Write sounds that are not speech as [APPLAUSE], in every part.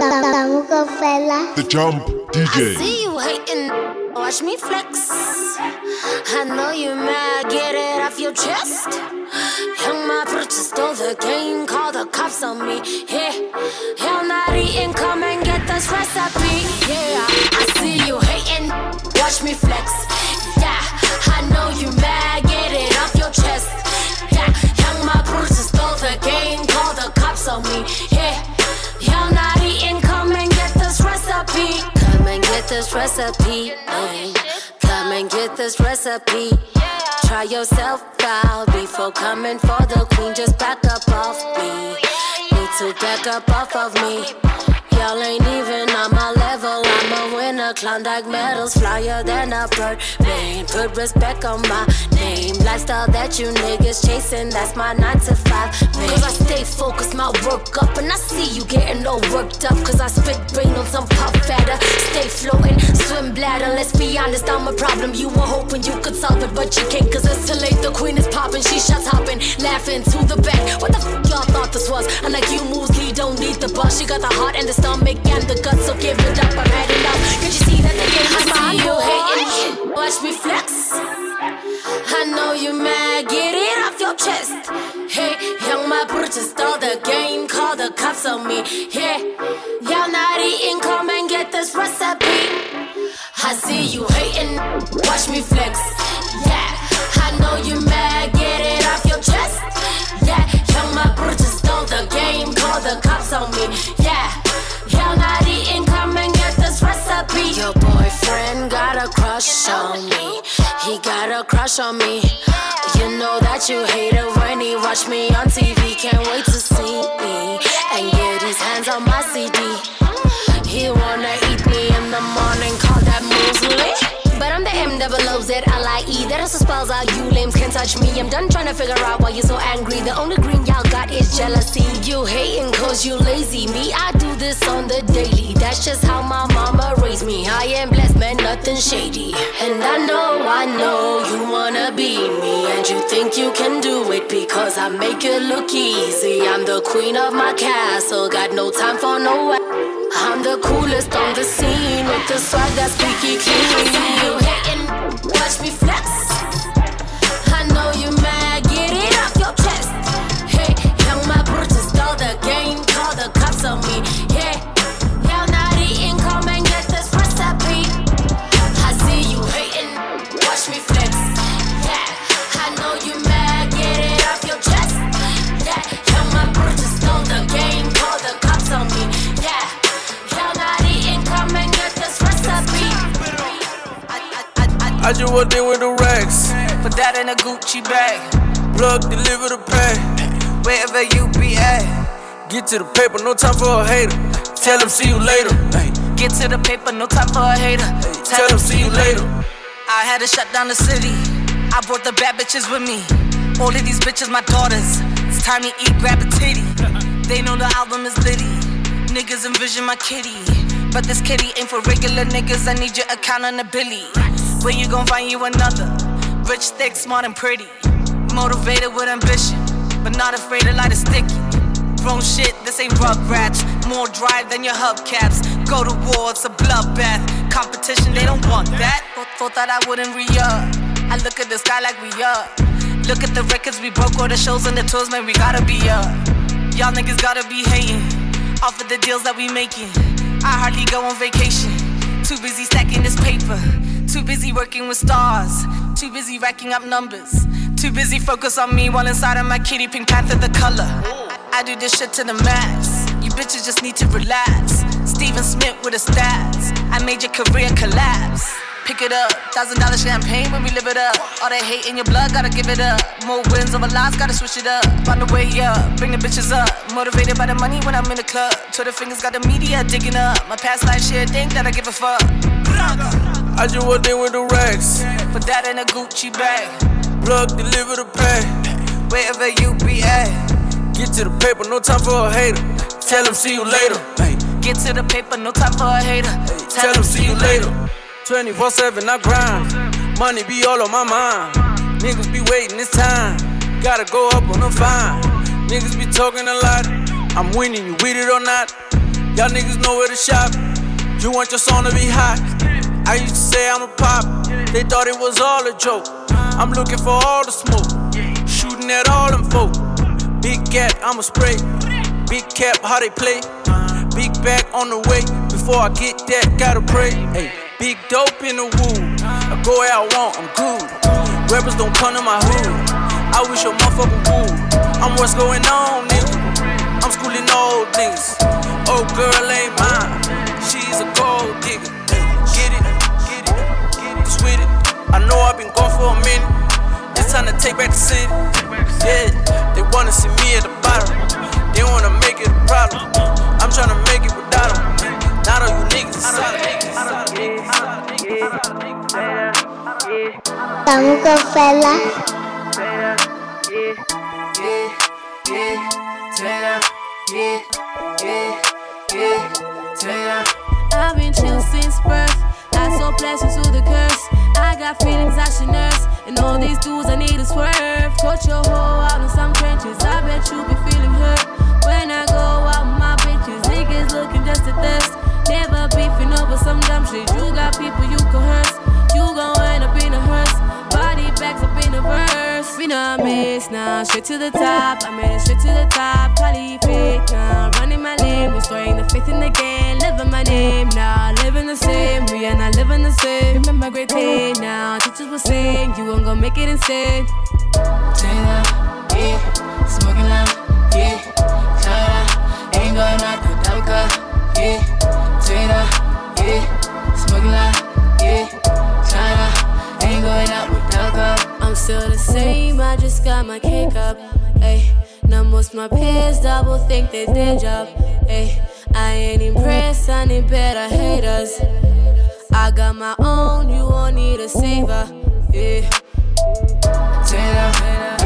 The Jump DJ. I see you hating, watch me flex. I know you mad, get it off your chest. Young my purchase stole the game, call the cops on me. Yeah, hell not eating, come and get this recipe. Yeah, I see you hating, watch me flex. Yeah, I know you mad, get it off your chest. Yeah, young my purchase stole the game, call the cops on me. Yeah, hell not eating, come and get this recipe. Come and get this recipe. ay. Come and get this recipe. Try yourself out before coming for the queen. Just back up off me. Need to back up off of me. Y'all ain't even on my level. I'm a winner. Klondike medals flyer than a bird. Man, put respect on my name. Lifestyle that you niggas chasing. That's my 9 to 5. Man. Cause I stay focused, my work up. And I see you getting all worked up. Cause I spit brain on some pop fatter. Stay floating, swim bladder. Let's be honest, I'm a problem. You were hoping you could solve it, but you can't. Cause it's too late. The queen is popping, she shots hopping, laughing to the back. What the f y'all thought this was? Unlike you, moves lead, don't need the boss. She got the heart and the stomach and the guts, so give it up. I've had enough. Can't you see that the game is mine? You hating, watch me flex. I know you mad, get it off your chest. Hey, young my brother stole the game, call the cops on me. Yeah, y'all not eating, come and get this recipe. I see you hating, watch me flex. Yeah, I know you mad, get it off your chest. Yeah, young my brother stole the game, call the cops on me. Got a crush on me. He got a crush on me. You know that you hate it when he watch me on TV. Can't wait to see me and get his hands on my CD. He wanna eat me in the morning, call that muesli. But I'm the M double O Z Also spells out you lames can't touch me. I'm done trying to figure out why you're so angry. The only green y'all got is jealousy. You hating cause you lazy. Me, I do this on the daily. That's just how my mama raised me. I am blessed, man, nothing shady. And I know, I know you wanna be me. And you think you can do it because I make it look easy. I'm the queen of my castle, got no time for no. I'm the coolest on the scene with the swag that's squeaky clean. You watch me flex. I know you mad, get it off your chest. Hey, young my brother stole the game, call the cops on me. Yeah, I, just walked in with the racks. Put that in a Gucci bag. Plug, deliver the pay. Wherever you be at. Get to the paper, no time for a hater. Tell them see you later. Get to the paper, no time for a hater. tell them see you later. I had to shut down the city. I brought the bad bitches with me. All of these bitches, my daughters. It's time to eat, grab a titty. [LAUGHS] They know the album is litty. Niggas envision my kitty. But this kitty ain't for regular niggas. I need your accountability. Where you gon' find you another? Rich, thick, smart, and pretty. Motivated with ambition, but not afraid to light a sticky. Grown shit, this ain't rugrats. More drive than your hubcaps. Go to war, it's a bloodbath. Competition, they don't want that. Thought, thought that I wouldn't re up. I look at the sky like we up. Look at the records we broke, all the shows and the tours, man, we gotta be up. Y'all niggas gotta be hating. Off of the deals that we making. I hardly go on vacation. Too busy stacking this paper. Too busy working with stars. Too busy racking up numbers. Too busy focus on me while inside of my kitty pink panther the color. I do this shit to the max. You bitches just need to relax. Steven Smith with the stats. I made your career collapse. Pick it up, thousand dollar champagne when we live it up. All that hate in your blood, gotta give it up. More wins over loss, gotta switch it up. On the way up, bring the bitches up. Motivated by the money when I'm in the club. Twitter fingers got the media digging up. My past life shit, think that I give a fuck. I just walked in with the racks. Put that in a Gucci bag. Plug, deliver the pay. Wherever you be at. Get to the paper, no time for a hater. Tell them see you later. Hey, Get to the paper, no time for a hater. tell them see you later. 24 7, I grind. Money be all on my mind. Niggas be waiting, it's time. Gotta go up on the fine. Niggas be talking a lot. I'm winning, you with it or not. Y'all niggas know where to shop. You want your song to be hot. I used to say I'm a pop. They thought it was all a joke. I'm looking for all the smoke. Shooting at all them folk. Big gap, I'ma spray. Big cap, how they play. Big back on the way. Before I get that, gotta pray. Hey, big dope in the woo. I go where I want, I'm good. Rappers don't come to my hood. I wish your motherfucker would. I'm what's going on, nigga. I'm schooling old niggas. Old girl ain't mine. She's a gold digger. Get it, get it, get it, with it. I know I've been gone for a minute. It's time to take back the city. Yeah, they wanna see me Tango fella. I've been chill since birth. I saw blessings through the curse. I got feelings I should nurse. And all these dudes I need to swerve. Coach your hoe out in some trenches. I bet you be feeling hurt. When I go out with my bitches, niggas looking just a thirst. Never beefing over some dumb shit. You got people you coerce. You gon' end up in a hearse. Body bags up in a verse. We know I miss now. Straight to the top. I made it straight to the top. Caliphate now. Running my lane. Restoring the faith in the game. Living my name now. Living the same. We are not living the same. Remember great pain now. Teachers were saying you won't go make it insane. Taylor, yeah, smoking loud, yeah, China, ain't going out the double yeah, Taylor, yeah, smoking loud, yeah, I'm still the same, I just got my cake up. Ayy, now most my peers double think they their job. Ayy, I ain't impressed, I need better haters. I got my own, you won't need a saver. Yeah. Taylor,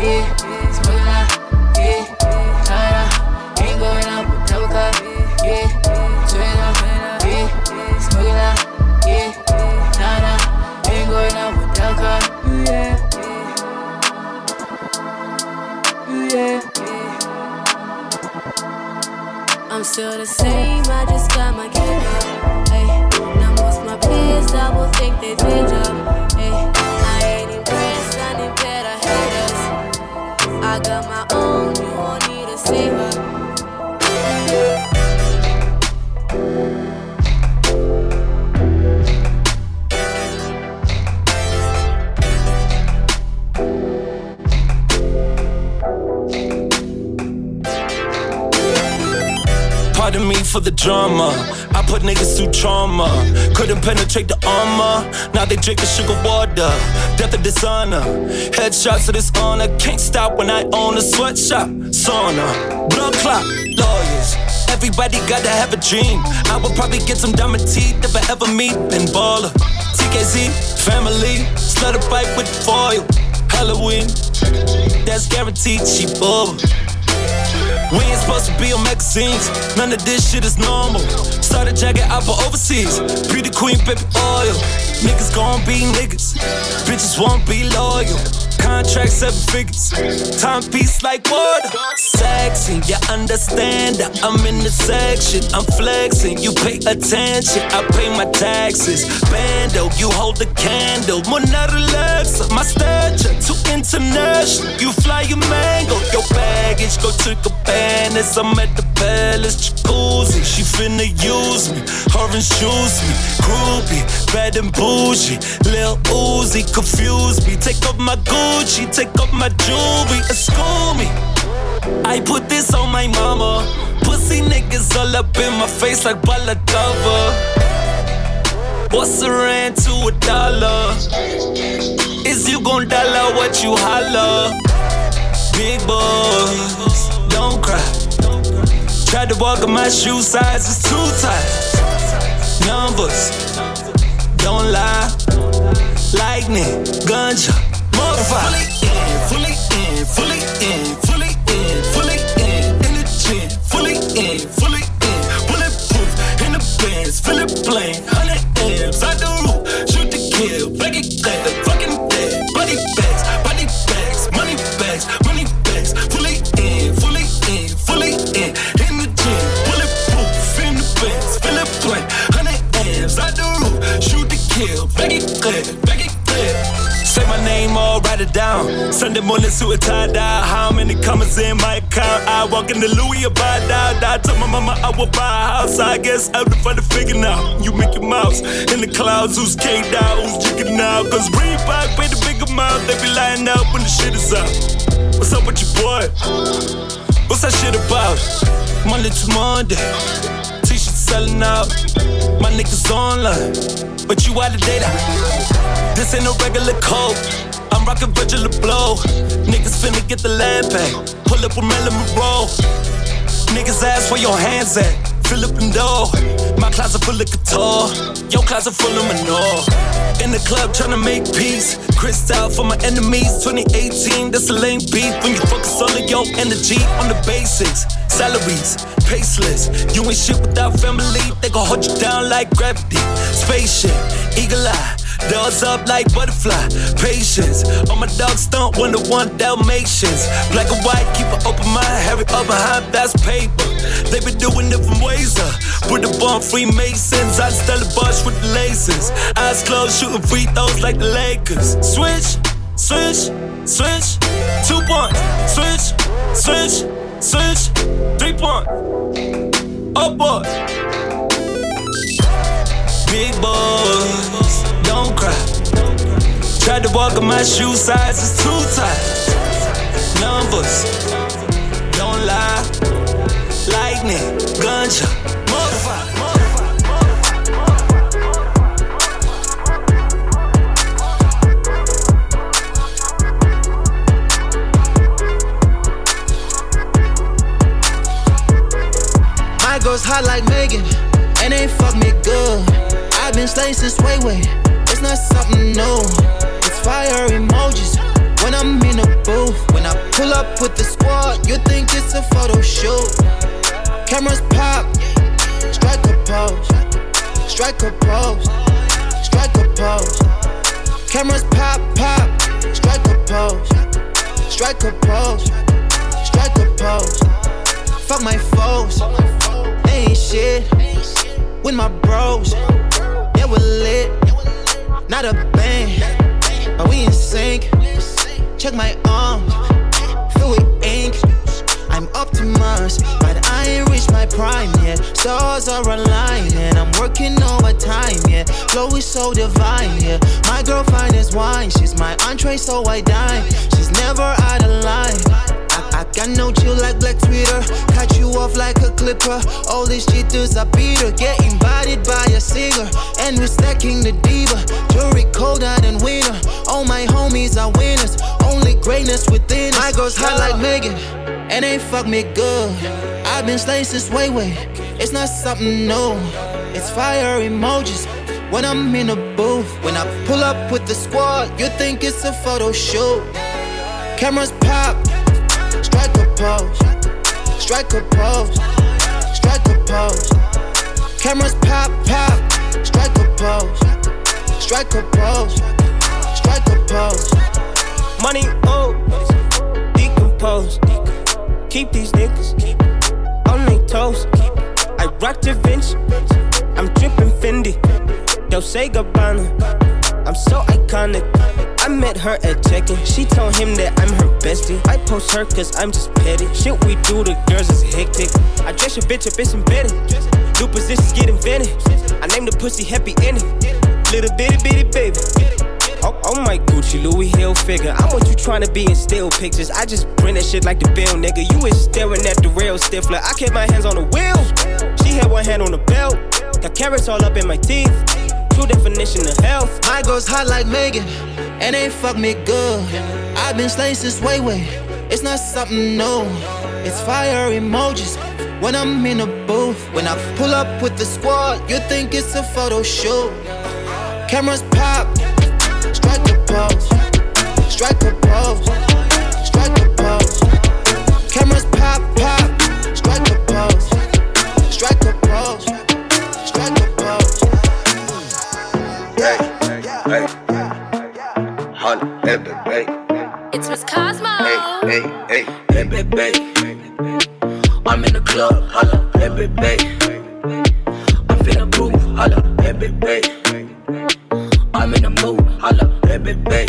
yeah, smoking loud, yeah, China, ain't going out with double cup, yeah. I'm still the same, I just got my cake up. Ayy, now most my peers double think they their job. Drama. I put niggas through trauma. Couldn't penetrate the armor. Now they drinking sugar water. Death of dishonor. Headshots of dishonor. Can't stop when I own a sweatshop. Sauna. Blood clock. Lawyers. Everybody gotta have a dream. I would probably get some diamond teeth if I ever meet Ben Baller. TKZ, family, slut a bike with foil. Halloween, that's guaranteed. She bubble. We ain't supposed to be on magazines. None of this shit is normal. Started jacket out for overseas. Beauty queen, baby oil. Niggas gon' be niggas. Bitches won't be loyal. Contract seven figures. Timepiece like water. Sexy, you understand that I'm in the section. I'm flexing, you pay attention. I pay my taxes. Bando, you hold the candle. Not relax. My stature too international. You fly your mango. Your baggage go to cabanas. I'm at the palace jacuzzi. She finna use me. Her and shoes me. Groupie, bad and bougie. Lil Uzi, confuse me. Take off my Gucci, take off my jewelry. School me. I put this on my mama. Pussy niggas all up in my face like balaclava. What's a rand to a dollar? Is you gon' dollar what you holler? Big boys, don't cry. Tried to walk in my shoe size is too tight. Numbers, don't lie. Lightning, gunja, motherfucker. Fully fully Sunday morning, suit tie dye. How many commas in my car? I walk in the Louis or buy. I told my mama I will buy a house. I guess I'm the funny figure now. You make Mickey Mouse in the clouds, who's K down, who's chicken now? Cause Reebok pay the big amount. They be lying up when the shit is up. What's up with your boy? What's that shit about? Monday to Monday. Selling out. My niggas online. But you out of data. This ain't no regular code. Rockin' Virgil Abloh. Niggas finna get the land back. Pull up with Melon roll. Niggas ask where your hands at. Philip and Doe. My closet full of couture. Your closet full of manure. In the club tryna make peace. Crystal for my enemies. 2018, that's a lame beat. When you focus all of your energy on the basics. Salaries, paceless. You ain't shit without family. They gon' hold you down like gravity. Spaceship, eagle eye. Dogs up like butterfly, patience. All my dogs don't one to one Dalmatians. Black and white, keep an open mind, it up behind that's paper. They been doing different ways, uh. With the bomb Freemasons, I style the bush with the laces. Eyes closed, shooting free throws like the Lakers. Switch, switch, switch. Two points, switch, switch, switch. Three point. Oh boy. Big boys, don't cry. Tried to walk in my shoe size it's too tight. Numbers, don't lie. Lightning, gunshot, motherfucker. Hot like Megan, and they fuck me good. I've been slaying since way way. It's not something new. It's fire emojis when I'm in a booth. When I pull up with the squad, you think it's a photo shoot. Cameras pop, strike a pose, strike a pose, strike a pose. Cameras pop, pop, strike a pose, strike a pose, strike a pose. Fuck my foes, they ain't shit. With my bros, yeah we lit. Not a band, but we in sync. Check my arms, fill with ink. Optimised, but I ain't reached my prime yet. Stars are aligning, I'm working overtime, yeah. Flow is so divine, yeah. My girl fine as wine, she's my entree, so I dine. She's never out of line. Got no chill like Black Twitter. Cut you off like a clipper. All these cheaters are beater. Get invited by a singer. And we're stacking the diva. Jury colder than winner. All my homies are winners. Only greatness within us. My girl's hot like Megan. And they fuck me good. I've been slaying since way way. It's not something new. It's fire emojis. When I'm in a booth, when I pull up with the squad, you think it's a photo shoot. Cameras pop, strike a pose, strike a pose, strike a pose. Cameras pop, pop, strike a pose, strike a pose, strike a pose. Money old, decompose. Keep these niggas on their toes. I rock Da Vinci, I'm dripping Fendi. Dolce Gabbana, I'm so iconic. I met her at check-in. She told him that I'm her bestie. I post her cause I'm just petty. Shit we do to girls is hectic. I dress your bitch up, it's embedded. New positions get invented. I name the pussy Happy Ending. Little bitty bitty baby. Oh, oh my Gucci, Louis Hill figure. I'm what you tryna be in still pictures. I just print that shit like the bill, nigga. You is staring at the rail stiffler. I kept my hands on the wheel. She had one hand on the belt. Got carrots all up in my teeth. True definition of health. My girl's hot like Megan, and they fuck me good. I've been slaying since way way. It's not something new. It's fire emojis. When I'm in a booth, when I pull up with the squad, you think it's a photo shoot. Cameras pop, strike a pose, strike a pose, strike a pose. Cameras pop, pop, strike a pose, strike a pose, strike a pose. Hey, hey, hundred and baby. It's Miss Cosmo. Hey, hey, hey, and baby. I'm in the club, holla, and baby. I'm finna groove, holla, and baby. I'm in the mood, holla, and baby.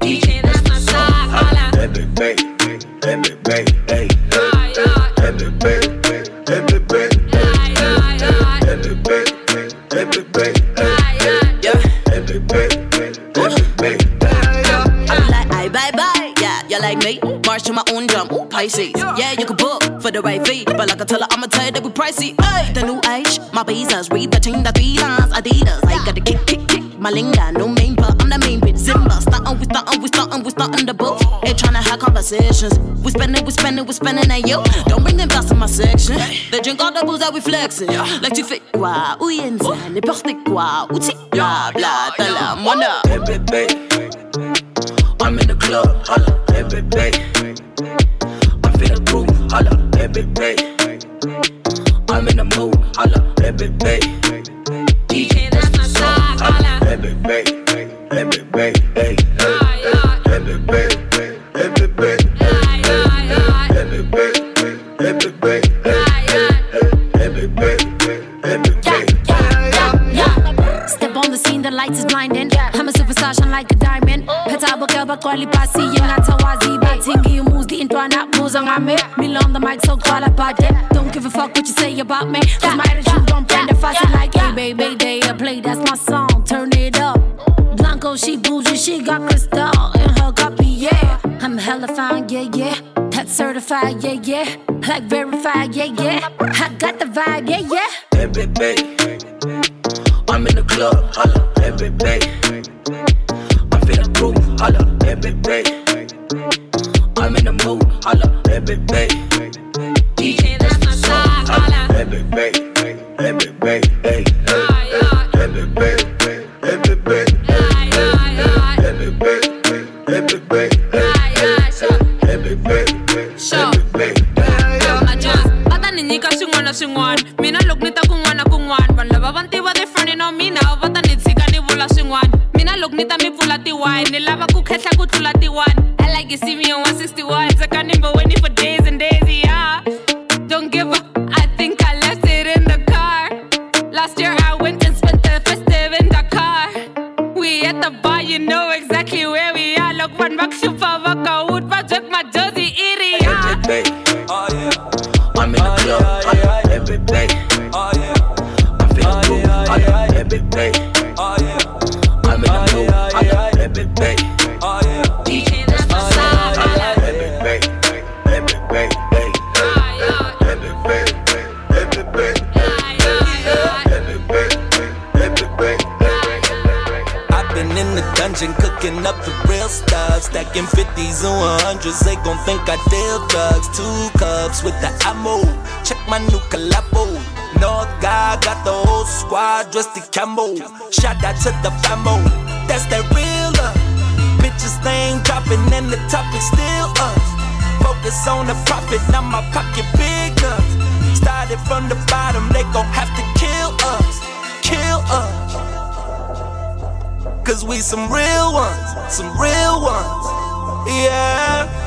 DJ, that's my side, holla, and baby, and baby. Pisces. Yeah, you can book for the right fee, but like I tell her, I'ma tell you that we pricey. Hey, the new age, my visas, read between the three lines, Adidas. I got the kick, kick, kick, my linga, no main, but I'm the main bitch. Simba, stuntin', we stuntin', we stuntin', we stuntin' the book. Ain't tryna have conversations. We spendin', we spendin', we spendin', and you don't bring them back in my section. They drink all the booze that we flexin'. Like tu fais quoi? Y'a une n'importe quoi? Où tu bla bla, t'as la monnaie. Baby. I'm in the club, holla, hey, baby. I'm feeling groove, holla, every day. I'm in the mood, holla, every day. DJ, that's my song, holla, day, every day, hey, every day, every day, every day, every day. lights is blinding. I'm a superstar, shine like a diamond. Petaba kelba kwali pasi yung atawazi batingi yung moves di moves on me. Me on the mic so call about it. Don't give a fuck what you say about me. Cause my attitude don't brand it fast like hey baby day I play that's my song. Turn it up. Blanco she bougie she got crystal in her copy yeah. I'm hella fine yeah yeah. That's certified yeah yeah. Like verified yeah yeah. I got the vibe yeah yeah. Hey, baby. I'm in the club, holla, every day. I'm feeling groove, holla, every day. I'm in the mood, holla, every day. DJ, that's my song, holla, every day, every day, hey, every day, every day, every day, every day, gon' think I deal drugs. Two cups with the ammo. Check my new collabo. North guy got the whole squad dressed in camo. Shout out to the famo. That's that real love. Bitches, they ain't dropping, and the topic still us. Focus on the profit, now my pocket bigger. Started from the bottom, they gon' have to kill us. Kill us. Cause we some real ones, some real ones. Yeah.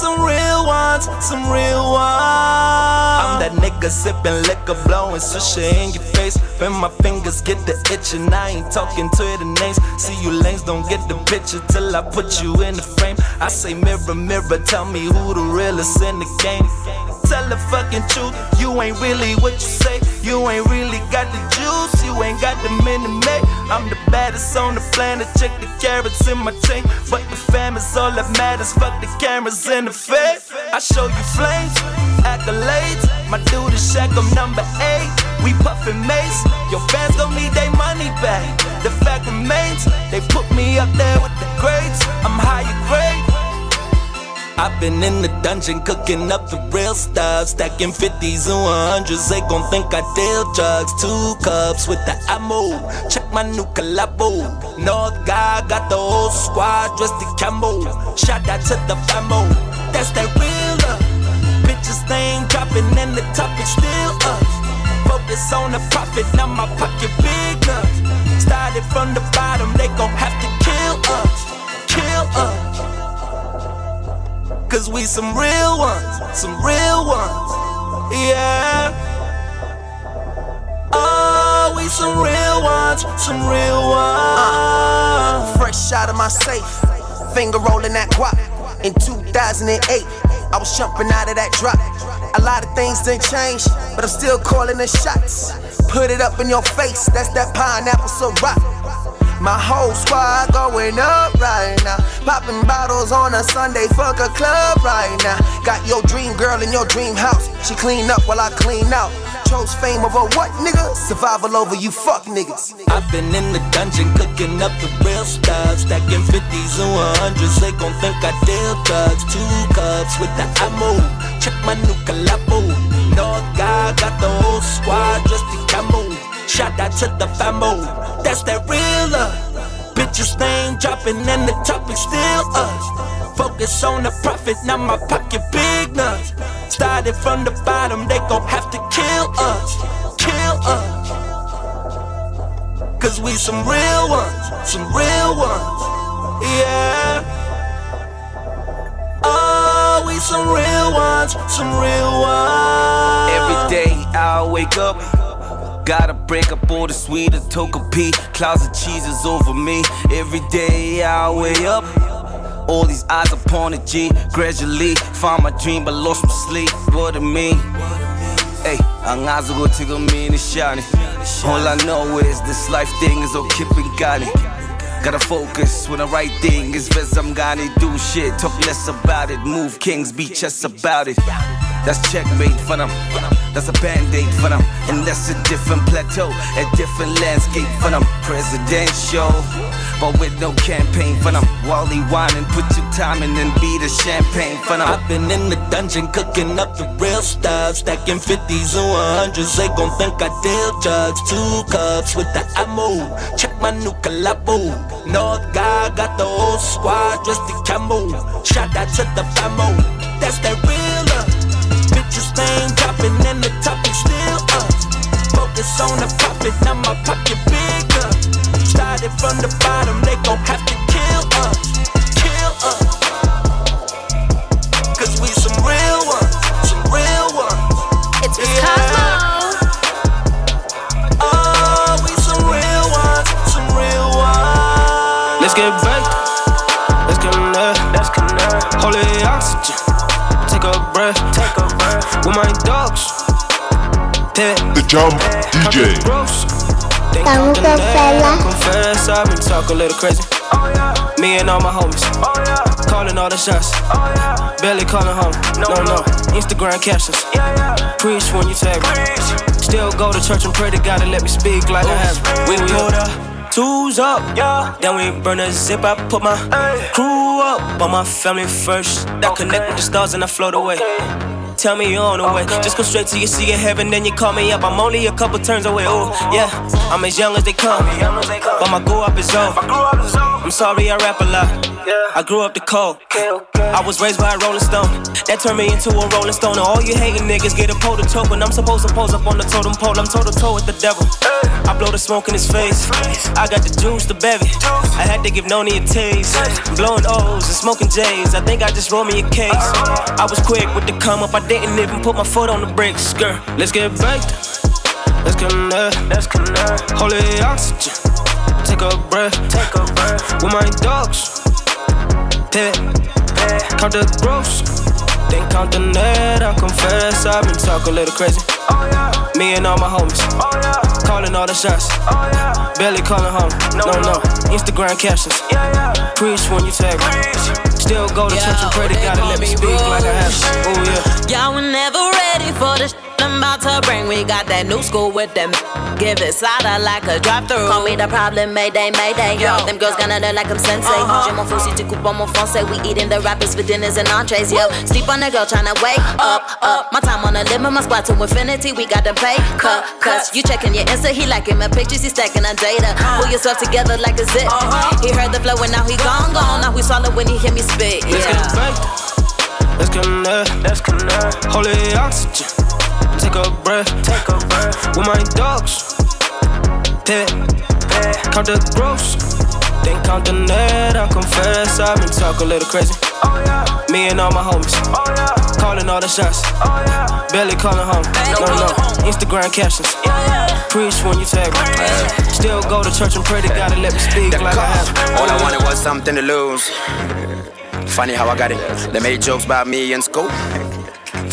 Some real ones, some real ones. I'm that nigga sipping liquor, blowing swisher in your face. When my fingers get the itching, I ain't talking to the names. See you lanes don't get the picture till I put you in the frame. I say mirror, mirror, tell me who the realest in the game. Tell the fucking truth, you ain't really what you say. You ain't really got the juice, you ain't got the minute baddest on the planet, check the carrots in my chain. But the fam is all that matters, fuck the cameras in the face. I show you flames, accolades. My dude is Shaq, I'm number eight. We puffin' mace, your fans gon' need their money back. The fact remains, they put me up there with the greats. I'm higher grade. I've been in the dungeon cooking up the real stuff. Stacking 50s and 100s, they gon' think I deal drugs. Two cups with the ammo. Check my new collabo. North guy got the whole squad dressed in camo. Shout out to the famo. That's that real love. Bitches, ain't dropping, and the topic still up. Focus on the profit, now my pocket bigger. Started from the bottom, they gon' have to kill us. Cause we some real ones, some real ones. Yeah. Oh, we some real ones, some real ones. Uh, fresh out of my safe, finger rolling that guap. In 2008, I was jumping out of that drop. A lot of things didn't change, but I'm still calling the shots. Put it up in your face, that's that pineapple so rock. My whole squad going up right now. Popping bottles on a Sunday, fuck a club right now. Got your dream girl in your dream house. She clean up while I clean out. Chose fame over what, nigga? Survival over you fuck niggas. I've been in the dungeon cooking up the real stuff. Stacking 50s and 100s. They gon' think I deal drugs. Two cups with the ammo. Check my new collabo. North guy got the whole squad dressed in camo. Shout out to the famo. That's that real love. Bitches name dropping and the topic still us. Focus on the profit, now my pocket big nuts. Started from the bottom, they gon' have to kill us. Kill us. Cause we some real ones, some real ones. Yeah. Oh, we some real ones, some real ones. Every day I wake up. Gotta break up all the sweet and Togepi. Clouds of cheeses over me. Every day I wake up. All these eyes upon a G. Gradually found my dream, but lost my sleep. What it mean? Hey, ang eyes go a me shiny. All I know is this life thing is all keeping got it. Gotta focus when the right thing is best. I'm gonna do shit. Talk less about it. Move kings, be chess about it. That's checkmate for them. That's a band-aid for them. And that's a different plateau, a different landscape for them. Presidential, but with no campaign for them. Wally whining, put your time in and be the champagne for them. I've been in the dungeon cooking up the real stuff. Stacking 50s and 100s. They gon' think I deal drugs. Two cups with the ammo. Check my new collabo. North guy got the whole squad dressed in camo. Shout out to the famo. That's that real love. Bitches name dropping and the topic still up. Focus on the profit, now my pocket bigger. Started from the bottom, they gon' have to kill us. Kill us. Cause we some real ones, some real ones. It's Cosmo. Oh, we some real ones, some real ones. Let's get back. Let's connect. Let's connect. Holy oxygen. Take a breath. Take a breath. With my dogs. Pet. The Jump DJ. Gross. Think Vamos I'm a the hacerla. man. Confess, I've been talking a little crazy. Me and all my homies. Calling all the shots. Barely calling home. No, no. Instagram captions. Preach when you tag me. Still go to church and pray to God to let me speak like I have. We pulled up. Two's up, yeah. Then we burn a zip. I put my crew up on my family first. That connect with the stars and I float away. Tell me you're on the way. Just go straight to your seat in heaven, then you call me up. I'm only a couple turns away. Oh, yeah. I'm as young as they come. But my grow up is old. I'm sorry I rap a lot. I grew up the cold. I was raised by a rolling stone. That turned me into a rolling stone. And all you hating niggas get a pole to toe. When I'm supposed to pose up on the totem pole, I'm toe to toe with the devil. I blow the smoke in his face. I got the juice, the bevy. I had to give Noni a taste. Blowing O's and smoking J's. I think I just rolled me a case. I was quick with the come up. I didn't even put my foot on the brakes. Girl, let's get baked. Let's connect. Let's connect. Holy oxygen. Take a breath. Take a breath. With my dogs. Pet. Count the gross. Then count the net. I confess I've been talking a little crazy. Me and all my homies. Calling all the shots. Barely calling home. No, no. Instagram captions. Preach when you tag me. Still go to church and pray to God to let me speak like I have. Oh yeah. Y'all were never ready for this. I'm about to bring. We got that new school with them. Give it slider like a drive through. Call me the problem, Mayday, Mayday. Yo, them girls gonna learn like I'm sensei. J'ai mon flow si tu coupes mon français. We eating the rappers for dinners and entrees. Yo, sleep on a girl tryna wake up, up. My time on the limit, my spot to infinity. We got them pay cut, cuts. You checking your Insta, he liking my pictures, he stacking on data. Uh-huh. Pull yourself together like a zip. Uh-huh. He heard the flow and now he gone, gone. Now he swallow when he hear me spit. Let's Yeah. get back. Let's connect. Let's connect. Holy oxygen. Take a breath. Take a breath. With my dogs. Pet. Count the gross. Then count the net. I confess I've been talking a little crazy. Oh, me and all my homies. Oh, calling all the shots. Oh, Barely calling home. No, no. Instagram captions. Preach when you tag me. Still go to church and pray to God to let me speak like I have. All I wanted was something to lose. Funny how I got it. They made jokes about me in school.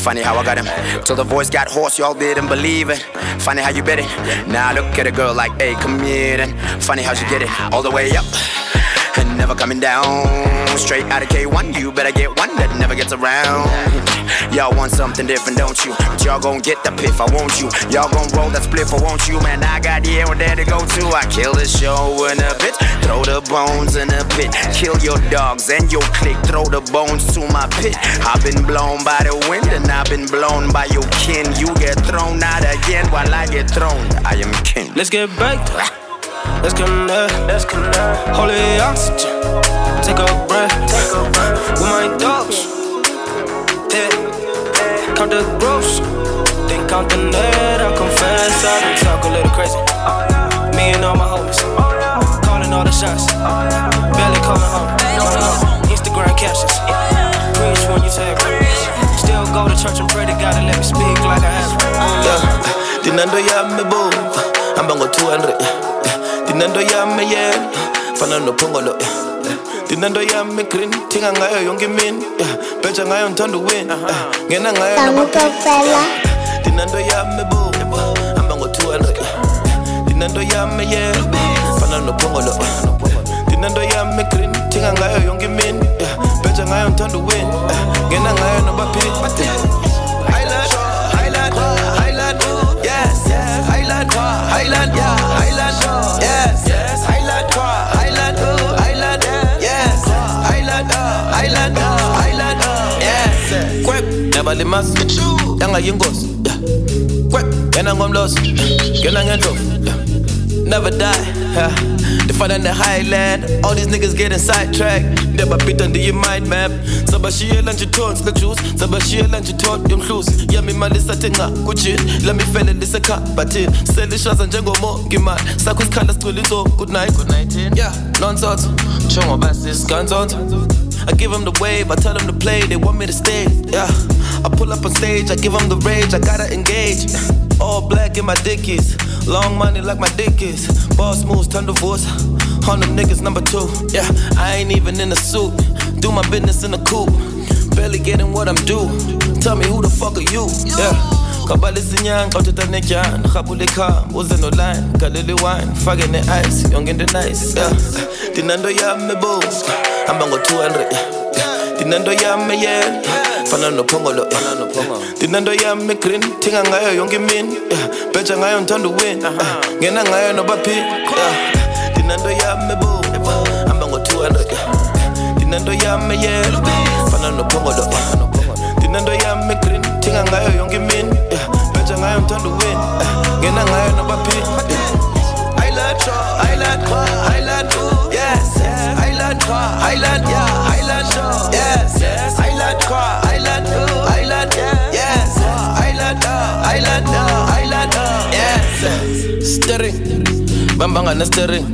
Funny how I got him. Till the voice got hoarse, y'all didn't believe it. Funny how you bet it. Now look at a girl like, hey, come here then. Funny how she get it all the way up never coming down. Straight out of K1, you better get one that never gets around. Y'all want something different, don't you? But y'all gon' get the piff, I want you. Y'all gon' roll that spliff, I want you. Man, I got here and there to go to. I kill the show in a bit, throw the bones in a pit. Kill your dogs and your clique, throw the bones to my pit. I've been blown by the wind and I've been blown by your kin. You get thrown out again while I get thrown. I am king. Let's get back. Let's connect. Let's connect. Holy oxygen. Take a breath. Take a breath. With my dogs. Yeah. Count the gross. Then count the net. I confess. I been talk a little crazy. Me and all my homies. Calling all the shots. Barely calling home. Instagram captions. Preach when you tag me. Still go to church and pray to God to let me speak like I have. Yeah. Dinando yami bo. Amba ngo 200. Yeah. Dinando yami yeah. Fana no pongolo. Yeah. Dinando yami green. Tinga ngayo yonke imini. Yeah. Beja ngayo ngithanda win. Yeah. Ngena ngayo Tamukopela. Dinando yami bo. Amba ngo 200. Yeah. Dinando yami yeah. Fana no pongolo. Yeah. Dinando yami green. Tinga ngayo yonke imini. Yeah. Beja ngayo ngithanda win. Yeah. Ngena ngayo nobaphi. Nabalimazi, yanga yingozi, yeah. Kwek, yena ngomlozi, yena ngendlovu, yeah. Never die, yeah. In the highland, all these niggas getting sidetracked. Never beat under your mind map. Sabashiyela nje tons the juice, sabashiyela nje tot yomhluzi. Yami imali sathe nca kujini, lami fele lisekhabathini. Selishaza njengomongi man, sakho isikhala sigcwele inzobo. Good night, good night. Yeah, nonsense. Chongo basis, gunsons. I give them the wave, I tell them to play, they want me to stay. Yeah, I pull up on stage, I give them the rage, I gotta engage. All black in my dickies, long money like my dick is. Boss moves, turn divorce. On them niggas number two. Yeah, I ain't even in a suit. Do my business in a coupe. Barely getting what I'm due. Tell me who the fuck are you? Yeah. kabala isinyanga xawuthetha netyana rhabula ikhamba uze noline galele wine fake ne-ice yonke into nice yeah. ndinanto yam ebo hamba ngo-200 yeah. ndinanto yam eyela fana nophongolo yeah. ndinanto yam egreen thinga ngayo yonke imini yeah. beja ngayo ndithanda uwin eh. ngena ngayo nobaphi yeah. ndinanto yam eh. hamba ngo-200 yeah. Eh. ndinanto yam eyela fana nophongolo yeah. ndinanto yam egreen ngayo yonke imini yeah. beja ngayo ndithanda uwin ngena ngayo nobaphi yeah. Island, island, island, yes, yes. Island, island, yeah, island, yes, yes. Island, uh, island, island, yes, island, uh, island, island, yes. Steering, bambanga na steering.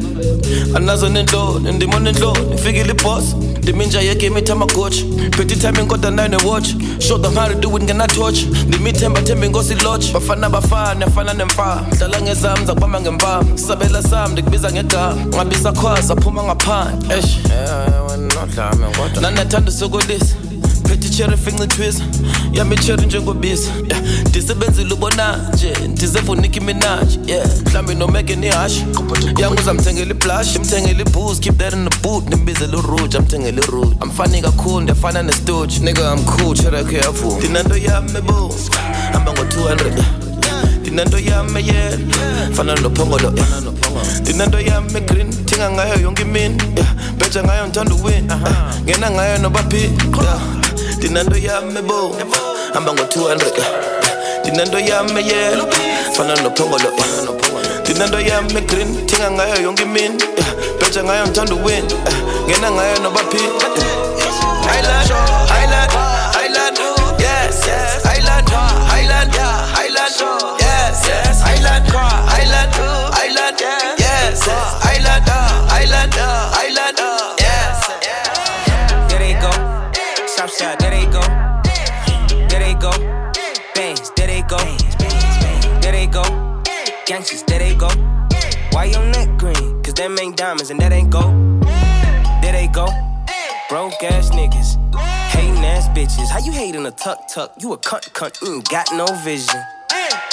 anazo nenhloni ndimo nenhloni fikile iboss. Ndiminja yegame itamagochi phethe itiming kodwa nayo newatch show them how to do it ngenatouch ndimithemba themba inkosi lodge. Bafana bafana afana nemfama dlala ngezami zakubamba ngempama sabela sami ndikubiza ngegama ngabisa khwaza aphuma ngaphandle. Esh nanathanda usokolisa itwiza yami icherry njengobisa yeah. ndisebenzile ubona nje ndizevunika iminaji yeah. mhlawumbe nomeke nihashi yangu uzamthengela iblush ndimthengela ibooze keep that in the boot. Ndimbizela uruge amthengela iruge amfani kakhulu ndiyafana I'm cool. Cherry yakho yavuma ndinanto yami bo hamba ngo-200 ndinanto yami eyela fana nophongolo ndinanto yami egreen thinga ngayo yonke imini yeah. beja ngayo ndithanda uwin yeah. ngena ngayo nobaphi yeah. Ndinanto yami bo hamba ngo-200 ndinanto yami eyela fana nophongolo ndinanto yami egreen thinga ngayo yonke imini. Beja ngayo ngithanda uwin ngena ngayo nobaphi Island, island, island, yes, yes, Gangsters, there they go. Why your neck green? Cause them ain't diamonds and that ain't gold. There they go. Broke ass niggas. Hating ass bitches. How you hating a tuck tuck? You a cunt cunt. You ain't got no vision.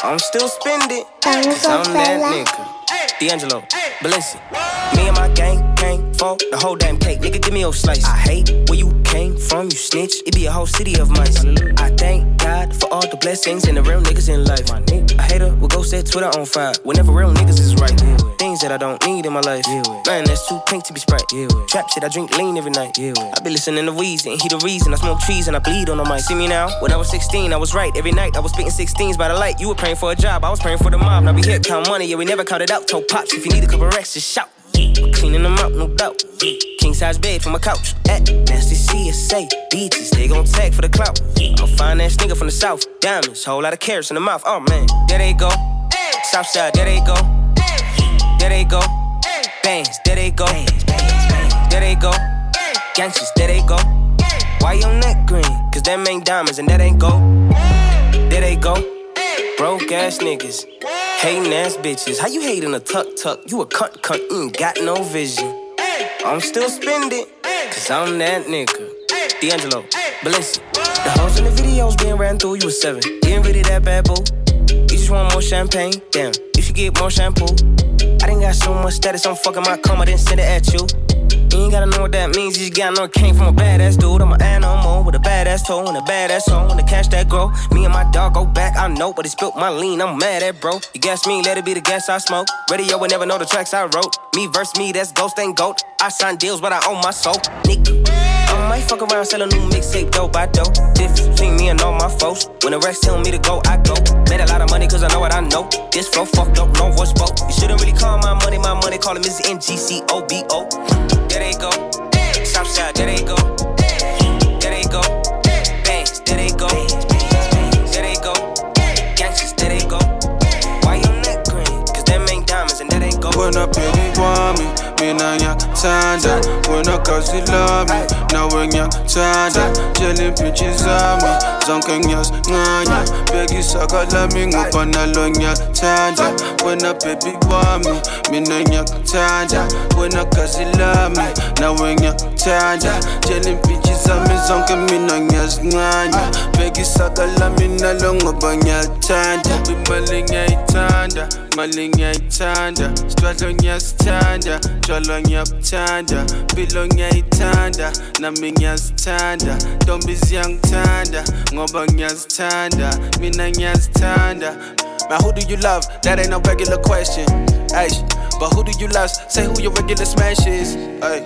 I'm still spending. Cause I'm that nigga. D'Angelo, Balenci. Me and my gang for the whole damn cake. Nigga, give me your slice. I hate where you came from, you snitch. It be a whole city of mice. I thank God for all the blessings and the real niggas in life. A hater will go set Twitter on fire whenever real niggas is right. Things that I don't need in my life. Man, that's too pink to be sprite. Trap shit, I drink lean every night. I be listening to Weezy and he the reason I smoke trees and I bleed on the mic. See me now? When I was 16, I was right. Every night I was spitting 16s by the light. You were praying for a job, I was praying for the mob. Now we here count money, yeah, we never counted out. Told pops if you need a couple racks, just shout. Yeah. Cleaning them up, no doubt. Yeah. King size bed for my couch. At nasty CSA. Beaches, they gon' tag for the clout. Yeah. I'm a fine ass nigga from the south. Diamonds, whole lot of carrots in the mouth. Oh man, there they go. Southside, there they go. There they go. Bangs, there they go. There they go. Gangsters, there they go. Why your neck green? Cause them ain't diamonds and that ain't gold. There they go. Broke ass niggas. Hating ass bitches. How you hating a tuck tuck? You a cunt cunt. You ain't got no vision. I'm still spending. Cause I'm that nigga. D'Angelo, Balenci. The hoes in the videos being ran through, you was seven. You rid of that bad, boo. You just want more champagne? Damn, you should get more shampoo. I didn't got so much status, I'm fucking my cum, I didn't send it at you. You ain't gotta know what that means, you just gotta know it came from a badass dude. I'm an animal with a badass toe and a badass song and the cash that grow. Me and my dog go back, I know, but he spilt my lean, I'm mad at bro. You gas me, let it be the gas I smoke. Radio would never know the tracks I wrote. Me versus me, that's ghost ain't goat. I sign deals, but I own my soul. Nigga. Might fuck around, sell a new mixtape dope by dope. Difference between me and all my folks. When the rest tell me to go, I go. Made a lot of money cause I know what I know. This flow fucked up, no voice spoke. You shouldn't really call my money my money, call him Mr. NGCOBO. There they go. Southside, there they go. There they go. Bangs, there they go. There they go. Gangsters, there they go. Why your neck green? Cause them ain't diamonds and that ain't gold. When baby want me, mina ngiyakuthanda wena gazi lami nawe ngiyakuthanda tshela impintshi zami zonke ngiyazincanya beka isaka lami ngoba nalo ngiyakuthanda wena baby wami mina ngiyakuthanda wena gazi lami nawe ngiyakuthanda tshela impintshi zami zonke mina ngiyazincanya beka isaka lami nalo ngoba ngiyakuthanda imali ngiyayithanda mali ngiyayithanda sitwadlo ngiyasithanda tshwala ngiyabuthanda mpilo ngiyayithanda nami ngiyazithanda ntombi ziyangithanda ngoba ngiyazithanda mina ngiyazithanda Man, who do you love? That ain't no regular question. Ay, but who do you love? Say who your regular smash is. Ay,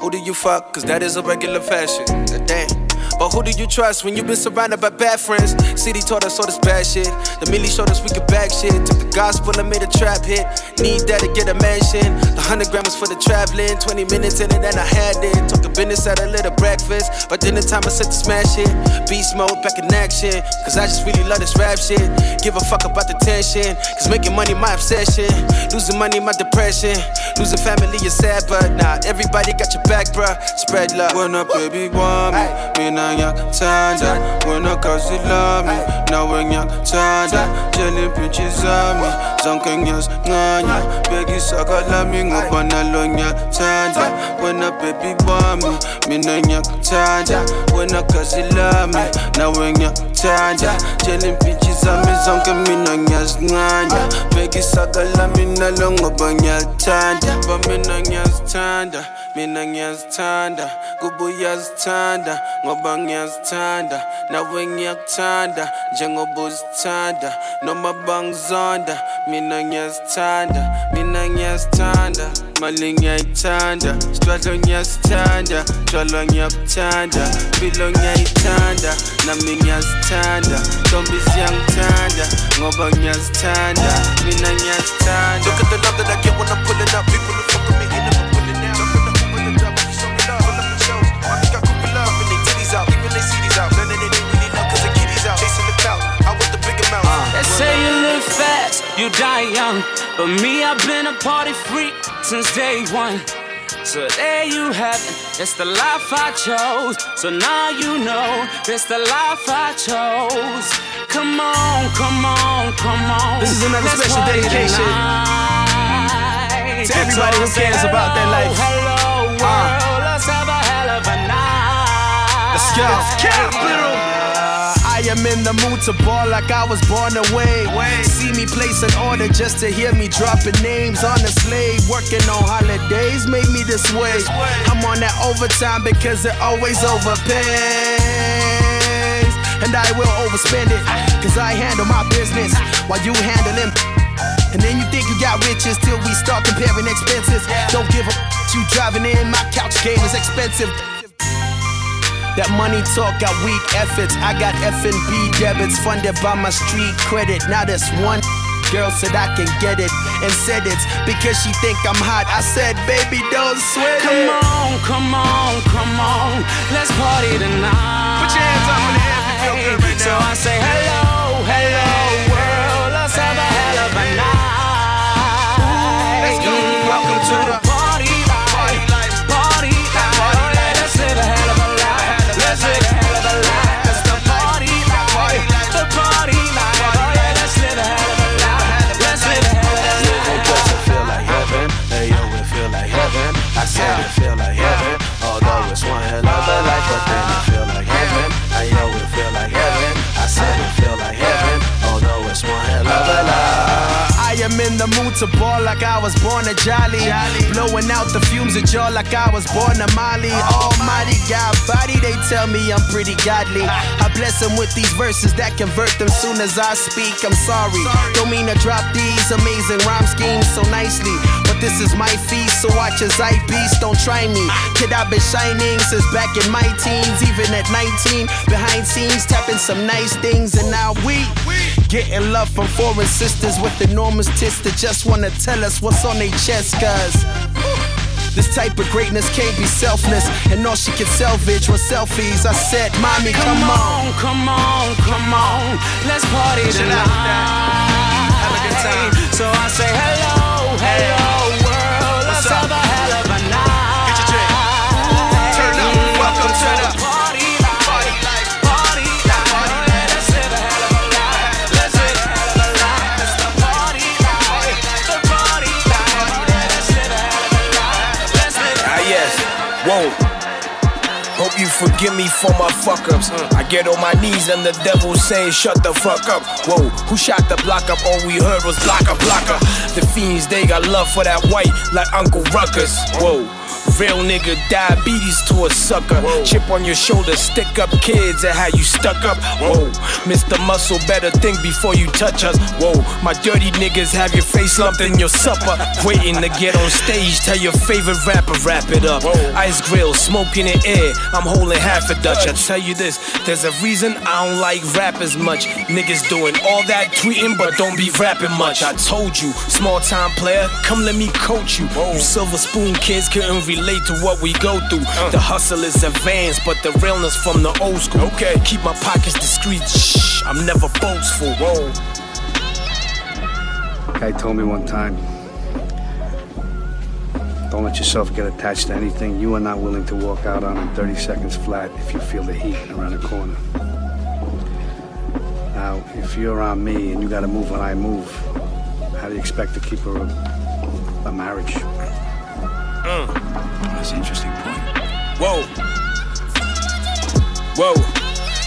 who do you fuck? Cause that is a regular fashion. Damn. But who do you trust when you've been surrounded by bad friends? City taught us all this bad shit. The Millie showed us we could back shit. Took the gospel and made a trap hit. Need that to get a mansion. The hundred grams for the traveling. 20 minutes in it and I had it. Took the business at a little breakfast. But then the time I set to smash it. Beast mode back in action. Cause I just really love this rap shit. Give a fuck about the tension. Cause making money my obsession. Losing money my depression. Losing family is sad, but nah, everybody got your back, bruh. Spread love. When a baby want me, me na ngiyakuthanda wena gazi lami nawe ngiyakuthanda tshela impintshi zami zonke ngiyazincanya beka isaka lami ngoba nalo ngiyakuthanda wena baby wami mina ngiyakuthanda wena gazi lami nawe ngiyakuthanda tshela impintshi zami zonke mina ngiyazincanya beka isaka lami nalo ngoba ngiyakuthanda ba mina ngiyazithanda mina ngiyazithanda kuba uyazithanda ngoba ngiyazithanda nawe ngiyakuthanda njengoba uzithanda noma bangizonda mina ngiyazithanda mina ngiyazithanda mali ngiyayithanda sitwadlo ngiyasithanda tshwala ngiyakuthanda mpilo ngiyayithanda nami ngiyazithanda ntombi ziyangithanda ngoba ngiyazithanda mina ngiyazithanda. Look at the love that I get when I'm pulling up People who fuck with me ain't never you die young. But me, I've been a party freak since day one. So there you have it, it's the life I chose. So now you know it's the life I chose. Come on, come on, come on. This is another Let's special dedication to everybody who cares about their life. Hello, world, Uh. let's have a hell of a night. Let's Capital. Am in the mood to ball like I was born away. See me place an order just to hear me dropping names on the slave. Working on holidays made me this way. I'm on that overtime because it always overpays. And I will overspend it, cause I handle my business while you handling. And then you think you got riches till we start comparing expenses. Don't give a you driving in, my couch game is expensive. That money talk got weak efforts. I got FNB debits funded by my street credit. Now this one girl said I can get it and said it's because she think I'm hot. I said, baby, don't sweat Come it. on, come on, come on, let's party tonight. Put your hands up in the air if you feel good right So. I say hello, hello world, let's have a hell of a night. Let's go. Welcome to the the mood to ball like I was born a jolly. Blowing out the fumes of jaw like I was born a Molly. Almighty God, body, they tell me I'm pretty godly. I bless them with these verses that convert them soon as I speak. I'm sorry, don't mean to drop these amazing rhyme schemes so nicely. But this is my feast, so watch as I beast. Don't try me. Kid, I've been shining since back in my teens, even at 19. Behind scenes, tapping some nice things, and now we getting love from foreign sisters with enormous tits that just wanna tell us what's on their chest, cuz. This type of greatness can't be selfless, and all she can salvage was selfies. I said, Mommy, come on. come on, come on, let's party tonight. Have a good time. So I say hello, hello Hope you forgive me for my fuck ups. Mm. I get on my knees and the devil saying, Shut the fuck up. Whoa, who shot the block up? All we heard was blocker, blocker. The fiends, they got love for that white like Uncle Ruckus. Mm. Whoa. Real nigga, diabetes to a sucker. Chip on your shoulder, stick up kids at how you stuck up. Whoa, Mr. Muscle, better think before you touch us. Whoa, my dirty niggas have your face lumped in your supper. Waiting to get on stage, tell your favorite rapper, wrap it up. Ice grill, smoke in the air, I'm holding half a Dutch. I tell you this, there's a reason I don't like rappers much. Niggas doing all that tweeting, but don't be rapping much. I told you, small time player, come let me coach you. You silver spoon kids couldn't relate to what we go through. Uh. The hustle is advanced, but the realness from the old school. Okay, keep my pockets discreet. Shh, I'm never boastful. Whoa. Guy told me one time, don't let yourself get attached to anything you are not willing to walk out on in 30 seconds flat if you feel the heat around the corner. Now, if you're on me and you gotta move when I move, how do you expect to keep a, a marriage? That's an interesting point. Whoa. Whoa.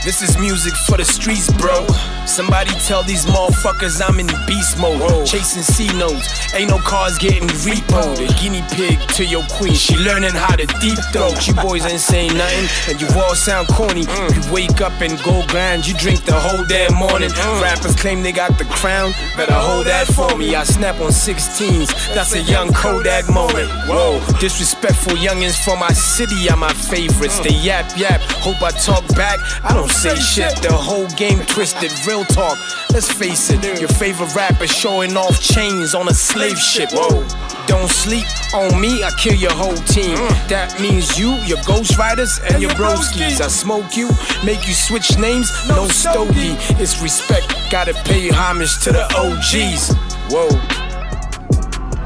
This is music for the streets, bro. Somebody tell these motherfuckers I'm in beast mode. Chasing C notes. Ain't no cars getting repoed. A guinea pig to your queen. She learning how to deep throat. You boys ain't saying nothing, and you all sound corny. Mm. You wake up and go grind. You drink the whole damn morning. Mm. Rappers claim they got the crown. Better hold that for me. I snap on 16s. That's a young Kodak moment. Whoa. Disrespectful youngins from my city are my favorites. Mm. They yap yap. Hope I talk back. I don't say shit. The whole game twisted. Real talk. Let's face it. Your favorite rapper showing off chains on a slave ship. Whoa. Don't sleep on me, I kill your whole team. Mm. That means you, your ghost riders, and your broskies. I smoke you, make you switch names, no stogie. It's respect, gotta pay homage to the OGs. Whoa.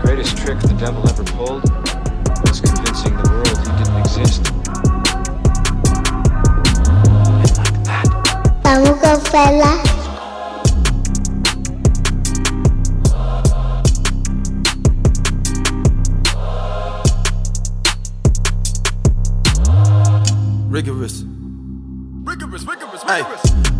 Greatest trick the devil ever pulled was convincing the world he didn't exist. Kamo Kaofela. Rigorous.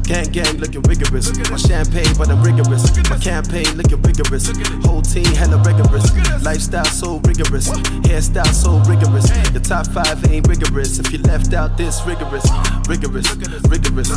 Gang, gang, looking rigorous. My champagne, but I'm rigorous. My campaign looking rigorous. Whole team hella rigorous. Lifestyle so rigorous. Hairstyle so rigorous. The top five ain't rigorous. If you left out this rigorous, rigorous, rigorous, rigorous,